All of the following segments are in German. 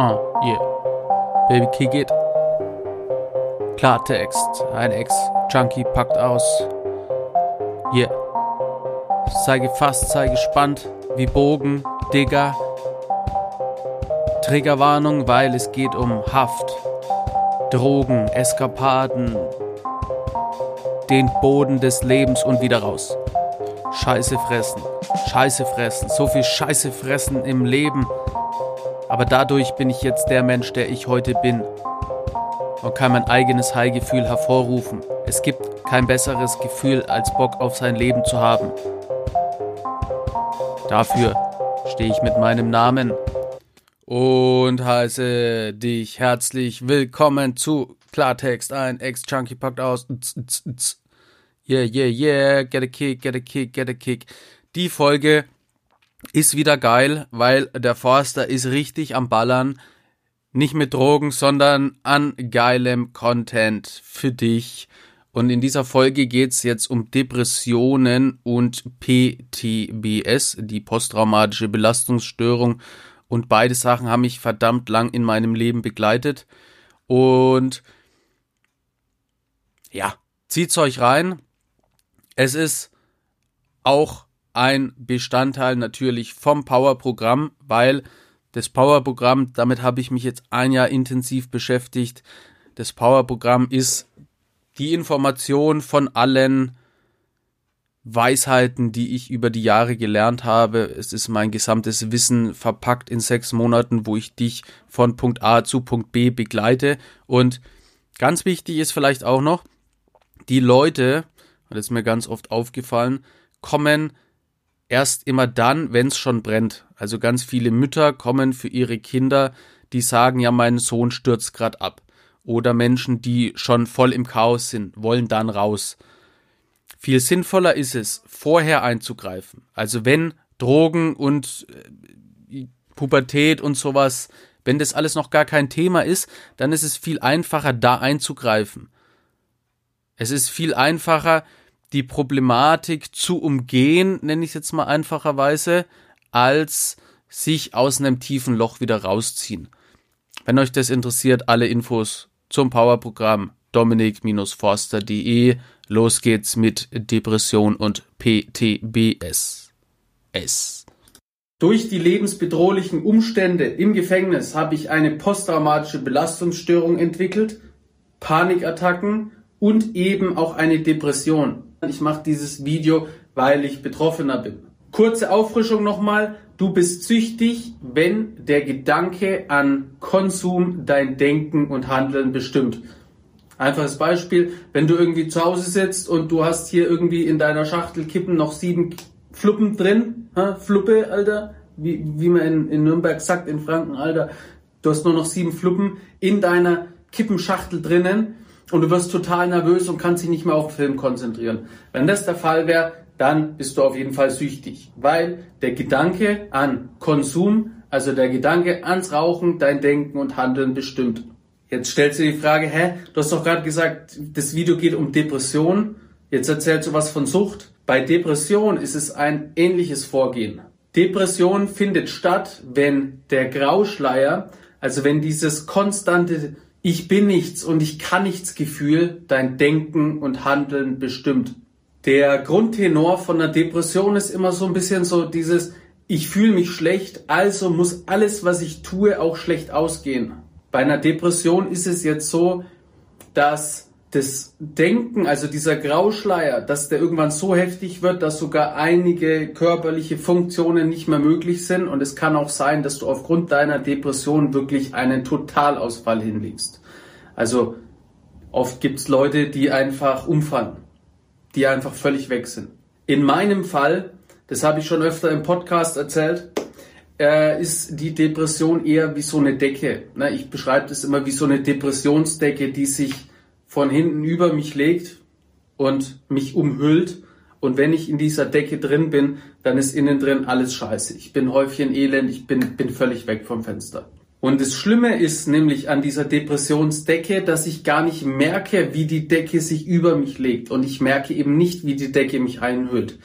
Uh, yeah. Baby, kick it. Klartext. Ein Ex-Junkie packt aus. Yeah. Sei gefasst, sei gespannt. Wie Bogen, Digger. Triggerwarnung, weil es geht um Haft. Drogen, Eskapaden. Den Boden des Lebens und wieder raus. Scheiße fressen. Scheiße fressen. So viel Scheiße fressen im Leben. Aber dadurch bin ich jetzt der Mensch, der ich heute bin. Und kann mein eigenes High-Gefühl hervorrufen. Es gibt kein besseres Gefühl, als Bock auf sein Leben zu haben. Dafür stehe ich mit meinem Namen und heiße dich herzlich willkommen zu Klartext. Ein Ex-Chunky packt aus. Yeah, yeah, yeah. Get a kick, get a kick, get a kick. Die Folge ist wieder geil, weil der Forster ist richtig am Ballern. Nicht mit Drogen, sondern an geilem Content für dich. Und in dieser Folge geht's jetzt um Depressionen und PTBS, die posttraumatische Belastungsstörung. Und beide Sachen haben mich verdammt lang in meinem Leben begleitet. Und ja, zieht's euch rein. Es ist auch ein Bestandteil natürlich vom Power-Programm, weil das Power-Programm, damit habe ich mich jetzt ein Jahr intensiv beschäftigt. Das Power-Programm ist die Information von allen Weisheiten, die ich über die Jahre gelernt habe. Es ist mein gesamtes Wissen verpackt in sechs Monaten, wo ich dich von Punkt A zu Punkt B begleite. Und ganz wichtig ist vielleicht auch noch, die Leute, das ist mir ganz oft aufgefallen, kommen erst immer dann, wenn es schon brennt. Also ganz viele Mütter kommen für ihre Kinder, die sagen, ja, mein Sohn stürzt gerade ab. Oder Menschen, die schon voll im Chaos sind, wollen dann raus. Viel sinnvoller ist es, vorher einzugreifen. Also wenn Drogen und äh, Pubertät und sowas, wenn das alles noch gar kein Thema ist, dann ist es viel einfacher, da einzugreifen. Es ist viel einfacher, die Problematik zu umgehen, nenne ich es jetzt mal einfacherweise, als sich aus einem tiefen Loch wieder rausziehen. Wenn euch das interessiert, alle Infos zum Powerprogramm dominik-forster.de. Los geht's mit Depression und PTBS. S. Durch die lebensbedrohlichen Umstände im Gefängnis habe ich eine posttraumatische Belastungsstörung entwickelt, Panikattacken und eben auch eine Depression. Ich mache dieses Video, weil ich Betroffener bin. Kurze Auffrischung nochmal. Du bist süchtig, wenn der Gedanke an Konsum dein Denken und Handeln bestimmt. Einfaches Beispiel, wenn du irgendwie zu Hause sitzt und du hast hier irgendwie in deiner Schachtel Kippen noch sieben Fluppen drin, ha? Fluppe, Alter, wie, wie man in, in Nürnberg sagt, in Franken, Alter, du hast nur noch sieben Fluppen in deiner Kippenschachtel drinnen und du wirst total nervös und kannst dich nicht mehr auf den Film konzentrieren. Wenn das der Fall wäre, dann bist du auf jeden Fall süchtig, weil der Gedanke an Konsum, also der Gedanke ans Rauchen, dein Denken und Handeln bestimmt. Jetzt stellst du die Frage, hä, du hast doch gerade gesagt, das Video geht um Depression. Jetzt erzählst du was von Sucht. Bei Depression ist es ein ähnliches Vorgehen. Depression findet statt, wenn der Grauschleier, also wenn dieses konstante ich bin nichts und ich kann nichts Gefühl dein Denken und Handeln bestimmt. Der Grundtenor von einer Depression ist immer so ein bisschen so dieses ich fühle mich schlecht, also muss alles, was ich tue, auch schlecht ausgehen. Bei einer Depression ist es jetzt so, dass das Denken, also dieser Grauschleier, dass der irgendwann so heftig wird, dass sogar einige körperliche Funktionen nicht mehr möglich sind. Und es kann auch sein, dass du aufgrund deiner Depression wirklich einen Totalausfall hinlegst. Also oft gibt's Leute, die einfach umfallen, die einfach völlig weg sind. In meinem Fall, das habe ich schon öfter im Podcast erzählt, äh, ist die Depression eher wie so eine Decke. Ich beschreibe das immer wie so eine Depressionsdecke, die sich von hinten über mich legt und mich umhüllt. Und wenn ich in dieser Decke drin bin, dann ist innen drin alles scheiße. Ich bin Häufchen elend, ich bin, bin völlig weg vom Fenster. Und das Schlimme ist nämlich an dieser Depressionsdecke, dass ich gar nicht merke, wie die Decke sich über mich legt. Und ich merke eben nicht, wie die Decke mich einhüllt.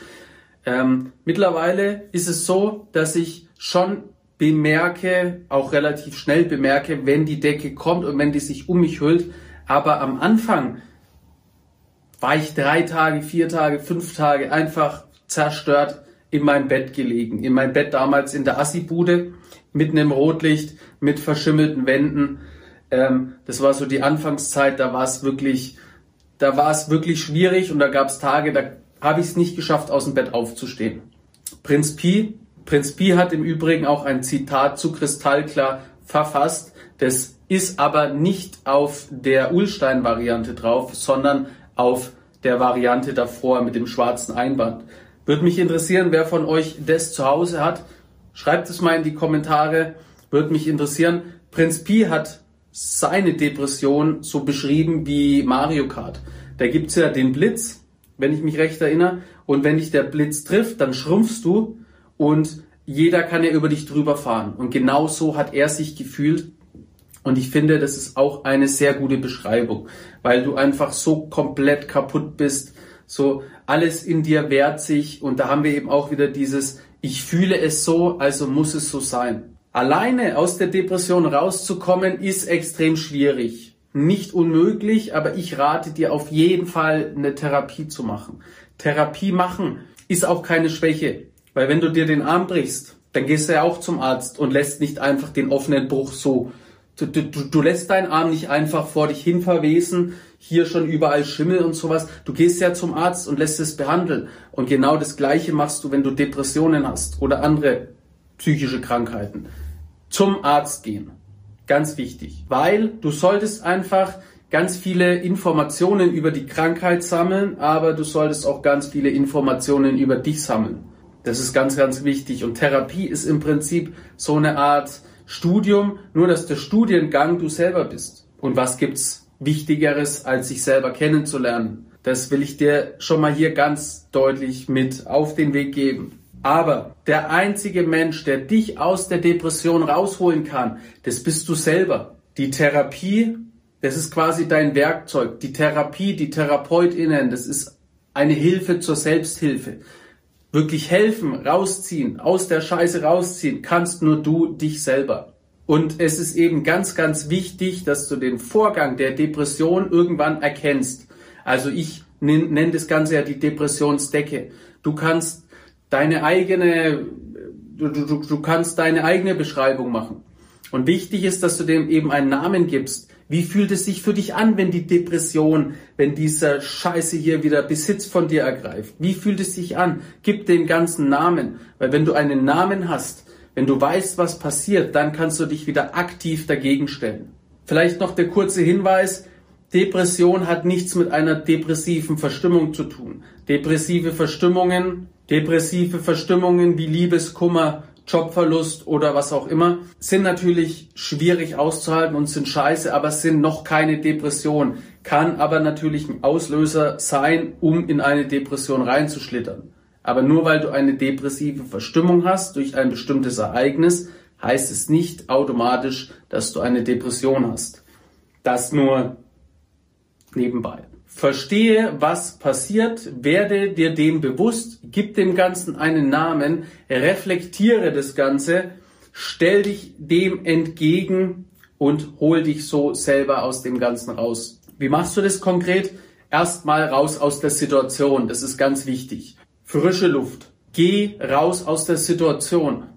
Ähm, mittlerweile ist es so, dass ich schon bemerke, auch relativ schnell bemerke, wenn die Decke kommt und wenn die sich um mich hüllt. Aber am Anfang war ich drei Tage, vier Tage, fünf Tage einfach zerstört in meinem Bett gelegen. In meinem Bett damals in der Assibude, mitten im Rotlicht, mit verschimmelten Wänden. Ähm, das war so die Anfangszeit, da war es wirklich, da war es wirklich schwierig und da gab es Tage, da habe ich es nicht geschafft, aus dem Bett aufzustehen. Prinz Pi, Prinz Pi hat im Übrigen auch ein Zitat zu Kristallklar verfasst. Das ist aber nicht auf der Ulstein-Variante drauf, sondern auf der Variante davor mit dem schwarzen Einband. Würde mich interessieren, wer von euch das zu Hause hat. Schreibt es mal in die Kommentare. Würde mich interessieren. Prinz Pi hat seine Depression so beschrieben wie Mario Kart. Da gibt's ja den Blitz, wenn ich mich recht erinnere. Und wenn dich der Blitz trifft, dann schrumpfst du und jeder kann ja über dich drüber fahren. Und genau so hat er sich gefühlt. Und ich finde, das ist auch eine sehr gute Beschreibung, weil du einfach so komplett kaputt bist, so alles in dir wehrt sich und da haben wir eben auch wieder dieses, ich fühle es so, also muss es so sein. Alleine aus der Depression rauszukommen ist extrem schwierig. Nicht unmöglich, aber ich rate dir auf jeden Fall eine Therapie zu machen. Therapie machen ist auch keine Schwäche. Weil wenn du dir den Arm brichst, dann gehst du ja auch zum Arzt und lässt nicht einfach den offenen Bruch so. Du, du, du lässt deinen Arm nicht einfach vor dich hin verwesen, hier schon überall Schimmel und sowas. Du gehst ja zum Arzt und lässt es behandeln. Und genau das Gleiche machst du, wenn du Depressionen hast oder andere psychische Krankheiten. Zum Arzt gehen. Ganz wichtig. Weil du solltest einfach ganz viele Informationen über die Krankheit sammeln, aber du solltest auch ganz viele Informationen über dich sammeln. Das ist ganz, ganz wichtig. Und Therapie ist im Prinzip so eine Art Studium, nur dass der Studiengang du selber bist. Und was gibt's Wichtigeres, als sich selber kennenzulernen? Das will ich dir schon mal hier ganz deutlich mit auf den Weg geben. Aber der einzige Mensch, der dich aus der Depression rausholen kann, das bist du selber. Die Therapie, das ist quasi dein Werkzeug. Die Therapie, die TherapeutInnen, das ist eine Hilfe zur Selbsthilfe wirklich helfen, rausziehen, aus der Scheiße rausziehen, kannst nur du dich selber. Und es ist eben ganz, ganz wichtig, dass du den Vorgang der Depression irgendwann erkennst. Also ich nenne das Ganze ja die Depressionsdecke. Du kannst deine eigene, du, du, du kannst deine eigene Beschreibung machen. Und wichtig ist, dass du dem eben einen Namen gibst. Wie fühlt es sich für dich an, wenn die Depression, wenn dieser Scheiße hier wieder Besitz von dir ergreift? Wie fühlt es sich an? Gib dem ganzen Namen. Weil wenn du einen Namen hast, wenn du weißt, was passiert, dann kannst du dich wieder aktiv dagegen stellen. Vielleicht noch der kurze Hinweis. Depression hat nichts mit einer depressiven Verstimmung zu tun. Depressive Verstimmungen, depressive Verstimmungen wie Liebeskummer, Jobverlust oder was auch immer, sind natürlich schwierig auszuhalten und sind scheiße, aber sind noch keine Depression. Kann aber natürlich ein Auslöser sein, um in eine Depression reinzuschlittern. Aber nur weil du eine depressive Verstimmung hast durch ein bestimmtes Ereignis, heißt es nicht automatisch, dass du eine Depression hast. Das nur nebenbei. Verstehe, was passiert, werde dir dem bewusst, gib dem Ganzen einen Namen, reflektiere das Ganze, stell dich dem entgegen und hol dich so selber aus dem Ganzen raus. Wie machst du das konkret? Erstmal raus aus der Situation, das ist ganz wichtig. Frische Luft. Geh raus aus der Situation.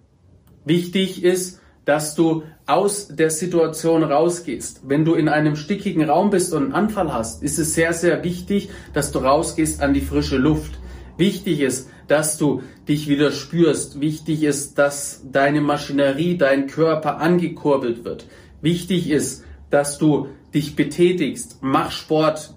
Wichtig ist, dass du aus der Situation rausgehst. Wenn du in einem stickigen Raum bist und einen Anfall hast, ist es sehr, sehr wichtig, dass du rausgehst an die frische Luft. Wichtig ist, dass du dich wieder spürst. Wichtig ist, dass deine Maschinerie, dein Körper angekurbelt wird. Wichtig ist, dass du dich betätigst. Mach Sport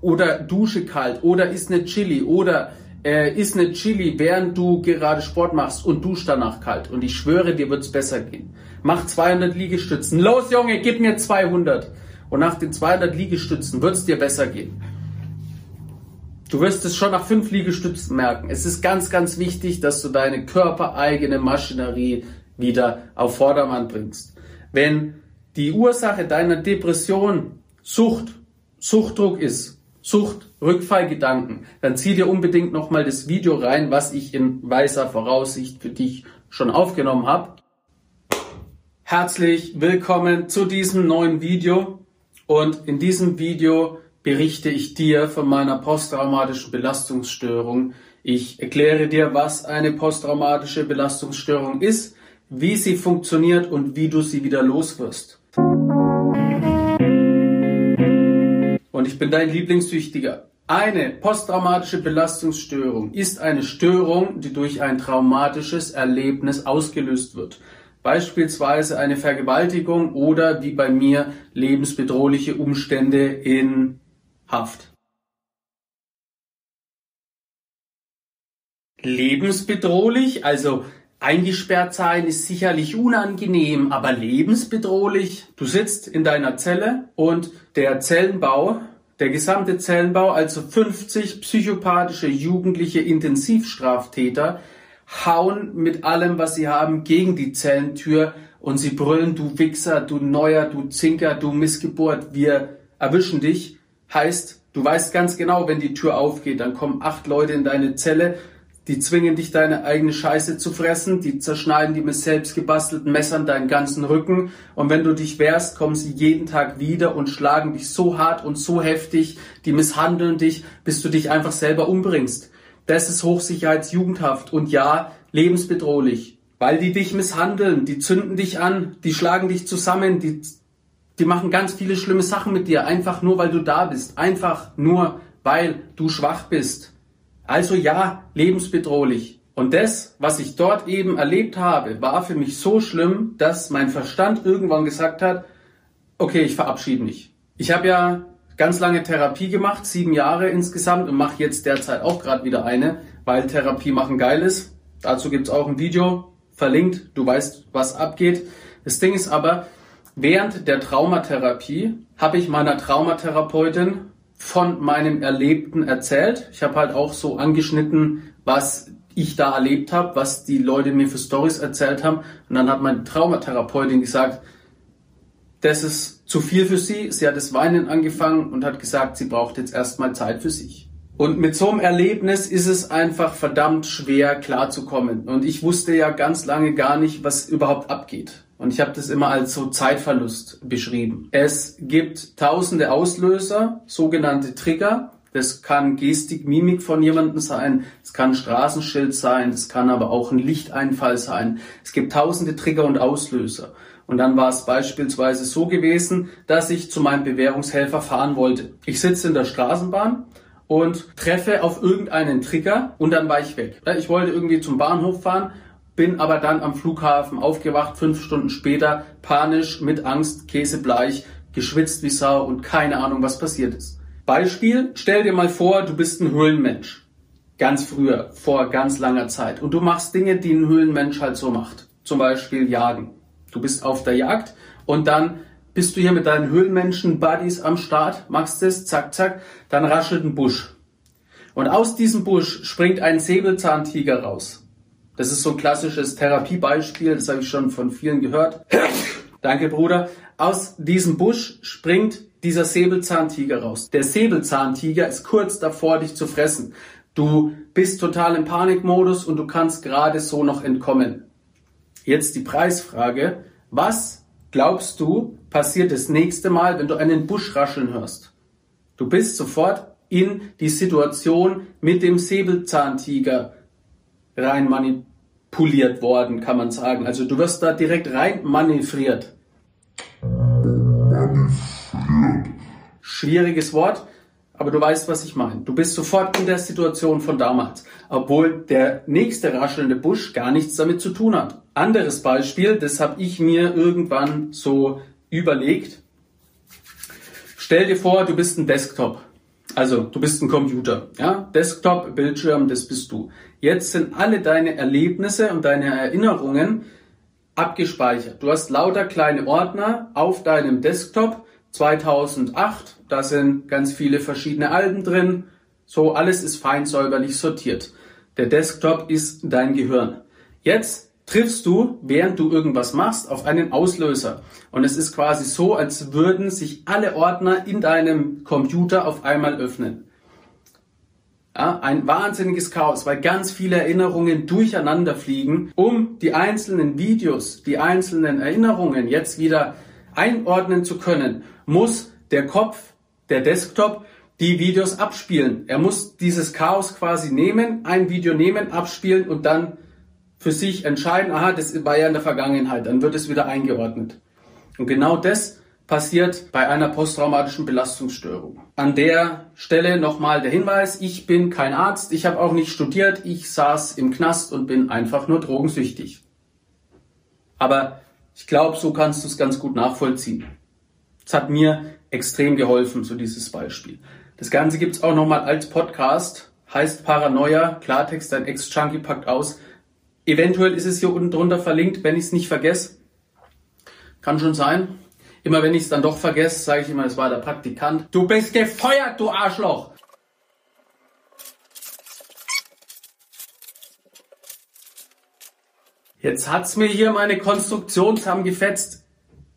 oder dusche kalt oder isst eine Chili oder äh, isst eine Chili, während du gerade Sport machst und dusch danach kalt. Und ich schwöre, dir wird's besser gehen. Mach 200 Liegestützen. Los, Junge, gib mir 200. Und nach den 200 Liegestützen wird es dir besser gehen. Du wirst es schon nach fünf Liegestützen merken. Es ist ganz, ganz wichtig, dass du deine körpereigene Maschinerie wieder auf Vordermann bringst. Wenn die Ursache deiner Depression Sucht, Suchtdruck ist, Sucht, Rückfallgedanken, dann zieh dir unbedingt nochmal das Video rein, was ich in weißer Voraussicht für dich schon aufgenommen habe. Herzlich willkommen zu diesem neuen Video und in diesem Video berichte ich dir von meiner posttraumatischen Belastungsstörung. Ich erkläre dir, was eine posttraumatische Belastungsstörung ist, wie sie funktioniert und wie du sie wieder loswirst. Und ich bin dein Lieblingssüchtiger. Eine posttraumatische Belastungsstörung ist eine Störung, die durch ein traumatisches Erlebnis ausgelöst wird beispielsweise eine Vergewaltigung oder wie bei mir lebensbedrohliche Umstände in Haft. Lebensbedrohlich, also eingesperrt sein ist sicherlich unangenehm, aber lebensbedrohlich. Du sitzt in deiner Zelle und der Zellenbau, der gesamte Zellenbau, also 50 psychopathische jugendliche Intensivstraftäter, hauen mit allem, was sie haben, gegen die Zellentür und sie brüllen, du Wichser, du Neuer, du Zinker, du Missgeburt, wir erwischen dich. Heißt, du weißt ganz genau, wenn die Tür aufgeht, dann kommen acht Leute in deine Zelle, die zwingen dich, deine eigene Scheiße zu fressen, die zerschneiden die mit selbst gebastelten Messern deinen ganzen Rücken und wenn du dich wehrst, kommen sie jeden Tag wieder und schlagen dich so hart und so heftig, die misshandeln dich, bis du dich einfach selber umbringst. Das ist Hochsicherheitsjugendhaft und ja, lebensbedrohlich. Weil die dich misshandeln, die zünden dich an, die schlagen dich zusammen, die, die machen ganz viele schlimme Sachen mit dir, einfach nur weil du da bist, einfach nur weil du schwach bist. Also ja, lebensbedrohlich. Und das, was ich dort eben erlebt habe, war für mich so schlimm, dass mein Verstand irgendwann gesagt hat, okay, ich verabschiede mich. Ich habe ja ganz lange Therapie gemacht, sieben Jahre insgesamt und mache jetzt derzeit auch gerade wieder eine, weil Therapie machen geil ist. Dazu gibt's auch ein Video verlinkt, du weißt, was abgeht. Das Ding ist aber, während der Traumatherapie habe ich meiner Traumatherapeutin von meinem Erlebten erzählt. Ich habe halt auch so angeschnitten, was ich da erlebt habe, was die Leute mir für Stories erzählt haben. Und dann hat meine Traumatherapeutin gesagt, das ist zu viel für sie. Sie hat das Weinen angefangen und hat gesagt, sie braucht jetzt erstmal Zeit für sich. Und mit so einem Erlebnis ist es einfach verdammt schwer klarzukommen. Und ich wusste ja ganz lange gar nicht, was überhaupt abgeht. Und ich habe das immer als so Zeitverlust beschrieben. Es gibt tausende Auslöser, sogenannte Trigger. Das kann Gestik, Mimik von jemandem sein, es kann Straßenschild sein, es kann aber auch ein Lichteinfall sein. Es gibt tausende Trigger und Auslöser. Und dann war es beispielsweise so gewesen, dass ich zu meinem Bewährungshelfer fahren wollte. Ich sitze in der Straßenbahn und treffe auf irgendeinen Trigger und dann war ich weg. Ich wollte irgendwie zum Bahnhof fahren, bin aber dann am Flughafen aufgewacht, fünf Stunden später, panisch, mit Angst, käsebleich, geschwitzt wie Sau und keine Ahnung, was passiert ist. Beispiel, stell dir mal vor, du bist ein Höhlenmensch. Ganz früher, vor ganz langer Zeit. Und du machst Dinge, die ein Höhlenmensch halt so macht. Zum Beispiel jagen. Du bist auf der Jagd und dann bist du hier mit deinen Höhlenmenschen-Buddies am Start, machst es, zack, zack, dann raschelt ein Busch. Und aus diesem Busch springt ein Säbelzahntiger raus. Das ist so ein klassisches Therapiebeispiel, das habe ich schon von vielen gehört. Danke, Bruder. Aus diesem Busch springt dieser Säbelzahntiger raus. Der Säbelzahntiger ist kurz davor, dich zu fressen. Du bist total im Panikmodus und du kannst gerade so noch entkommen. Jetzt die Preisfrage. Was glaubst du passiert das nächste Mal, wenn du einen Busch rascheln hörst? Du bist sofort in die Situation mit dem Säbelzahntiger rein manipuliert worden, kann man sagen. Also du wirst da direkt rein manövriert. Manövriert. Schwieriges Wort. Aber du weißt, was ich meine. Du bist sofort in der Situation von damals, obwohl der nächste raschelnde Busch gar nichts damit zu tun hat. Anderes Beispiel, das habe ich mir irgendwann so überlegt. Stell dir vor, du bist ein Desktop. Also, du bist ein Computer, ja? Desktop, Bildschirm, das bist du. Jetzt sind alle deine Erlebnisse und deine Erinnerungen abgespeichert. Du hast lauter kleine Ordner auf deinem Desktop 2008, da sind ganz viele verschiedene Alben drin. So, alles ist fein säuberlich sortiert. Der Desktop ist dein Gehirn. Jetzt triffst du, während du irgendwas machst, auf einen Auslöser. Und es ist quasi so, als würden sich alle Ordner in deinem Computer auf einmal öffnen. Ja, ein wahnsinniges Chaos, weil ganz viele Erinnerungen durcheinander fliegen. Um die einzelnen Videos, die einzelnen Erinnerungen jetzt wieder einordnen zu können, muss der Kopf, der Desktop, die Videos abspielen. Er muss dieses Chaos quasi nehmen, ein Video nehmen, abspielen und dann für sich entscheiden, aha, das war ja in der Vergangenheit, dann wird es wieder eingeordnet. Und genau das passiert bei einer posttraumatischen Belastungsstörung. An der Stelle nochmal der Hinweis, ich bin kein Arzt, ich habe auch nicht studiert, ich saß im Knast und bin einfach nur drogensüchtig. Aber ich glaube, so kannst du es ganz gut nachvollziehen. Es hat mir extrem geholfen, so dieses Beispiel. Das Ganze gibt's auch nochmal als Podcast, heißt Paranoia, Klartext, dein Ex-Junkie packt aus. Eventuell ist es hier unten drunter verlinkt, wenn ich es nicht vergesse. Kann schon sein. Immer wenn ich es dann doch vergesse, sage ich immer, es war der Praktikant. Du bist gefeuert, du Arschloch! Jetzt hat's mir hier meine Konstruktion zusammengefetzt.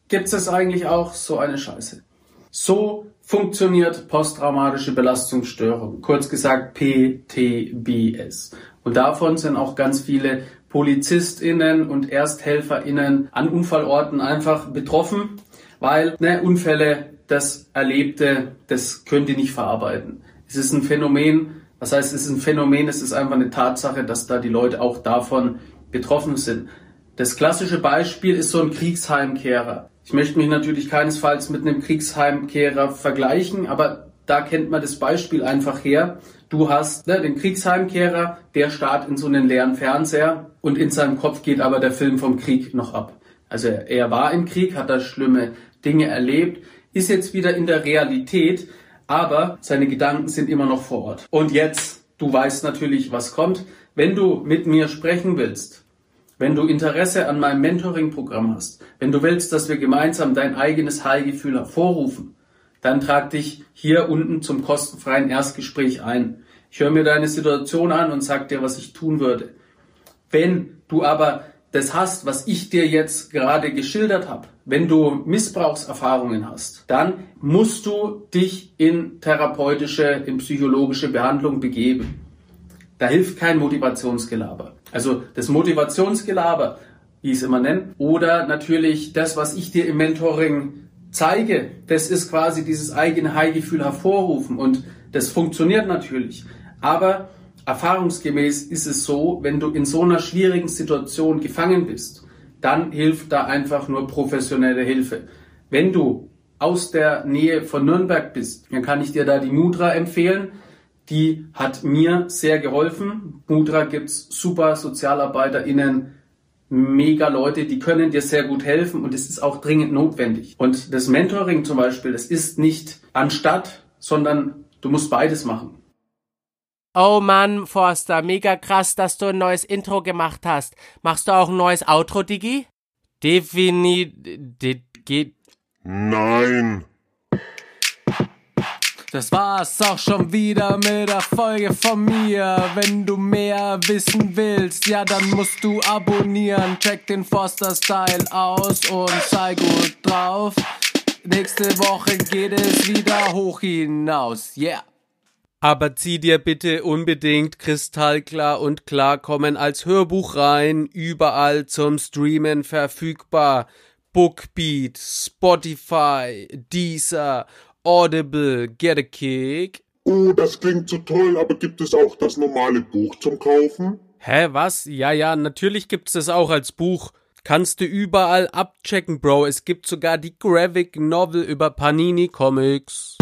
Gibt's es eigentlich auch so eine Scheiße? So funktioniert posttraumatische Belastungsstörung, kurz gesagt PTBS. Und davon sind auch ganz viele PolizistInnen und ErsthelferInnen an Unfallorten einfach betroffen weil ne, Unfälle, das Erlebte, das können die nicht verarbeiten. Es ist ein Phänomen, was heißt, es ist ein Phänomen, es ist einfach eine Tatsache, dass da die Leute auch davon betroffen sind. Das klassische Beispiel ist so ein Kriegsheimkehrer. Ich möchte mich natürlich keinesfalls mit einem Kriegsheimkehrer vergleichen, aber da kennt man das Beispiel einfach her. Du hast ne, den Kriegsheimkehrer, der starrt in so einen leeren Fernseher und in seinem Kopf geht aber der Film vom Krieg noch ab. Also er war im Krieg, hat da schlimme Dinge erlebt, ist jetzt wieder in der Realität, aber seine Gedanken sind immer noch vor Ort. Und jetzt, du weißt natürlich, was kommt. Wenn du mit mir sprechen willst, wenn du Interesse an meinem Mentoring-Programm hast, wenn du willst, dass wir gemeinsam dein eigenes Heilgefühl hervorrufen, dann trag dich hier unten zum kostenfreien Erstgespräch ein. Ich höre mir deine Situation an und sag dir, was ich tun würde. Wenn du aber das hast, was ich dir jetzt gerade geschildert habe, wenn du Missbrauchserfahrungen hast, dann musst du dich in therapeutische, in psychologische Behandlung begeben. Da hilft kein Motivationsgelaber. Also das Motivationsgelaber, wie ich es immer nenne, oder natürlich das, was ich dir im Mentoring zeige, das ist quasi dieses eigene Heilgefühl hervorrufen und das funktioniert natürlich. Aber erfahrungsgemäß ist es so, wenn du in so einer schwierigen Situation gefangen bist, dann hilft da einfach nur professionelle Hilfe. Wenn du aus der Nähe von Nürnberg bist, dann kann ich dir da die Mudra empfehlen. Die hat mir sehr geholfen. Mudra gibt's super SozialarbeiterInnen, mega Leute, die können dir sehr gut helfen und es ist auch dringend notwendig. Und das Mentoring zum Beispiel, das ist nicht anstatt, sondern du musst beides machen. Oh Mann, Forster, mega krass, dass du ein neues Intro gemacht hast. Machst du auch ein neues Outro, Digi? Definitiv. Geht. Nein. Das war's auch schon wieder mit der Folge von mir. Wenn du mehr wissen willst, ja, dann musst du abonnieren. Check den Forster Style aus und sei gut drauf. Nächste Woche geht es wieder hoch hinaus. Yeah. Aber zieh dir bitte unbedingt kristallklar und klarkommen als Hörbuch rein, überall zum Streamen verfügbar. Bookbeat, Spotify, Deezer, Audible, Get a Kick. Oh, das klingt so toll, aber gibt es auch das normale Buch zum Kaufen? Hä, was? Ja, ja, natürlich gibt's das auch als Buch. Kannst du überall abchecken, Bro. Es gibt sogar die Graphic Novel über Panini Comics.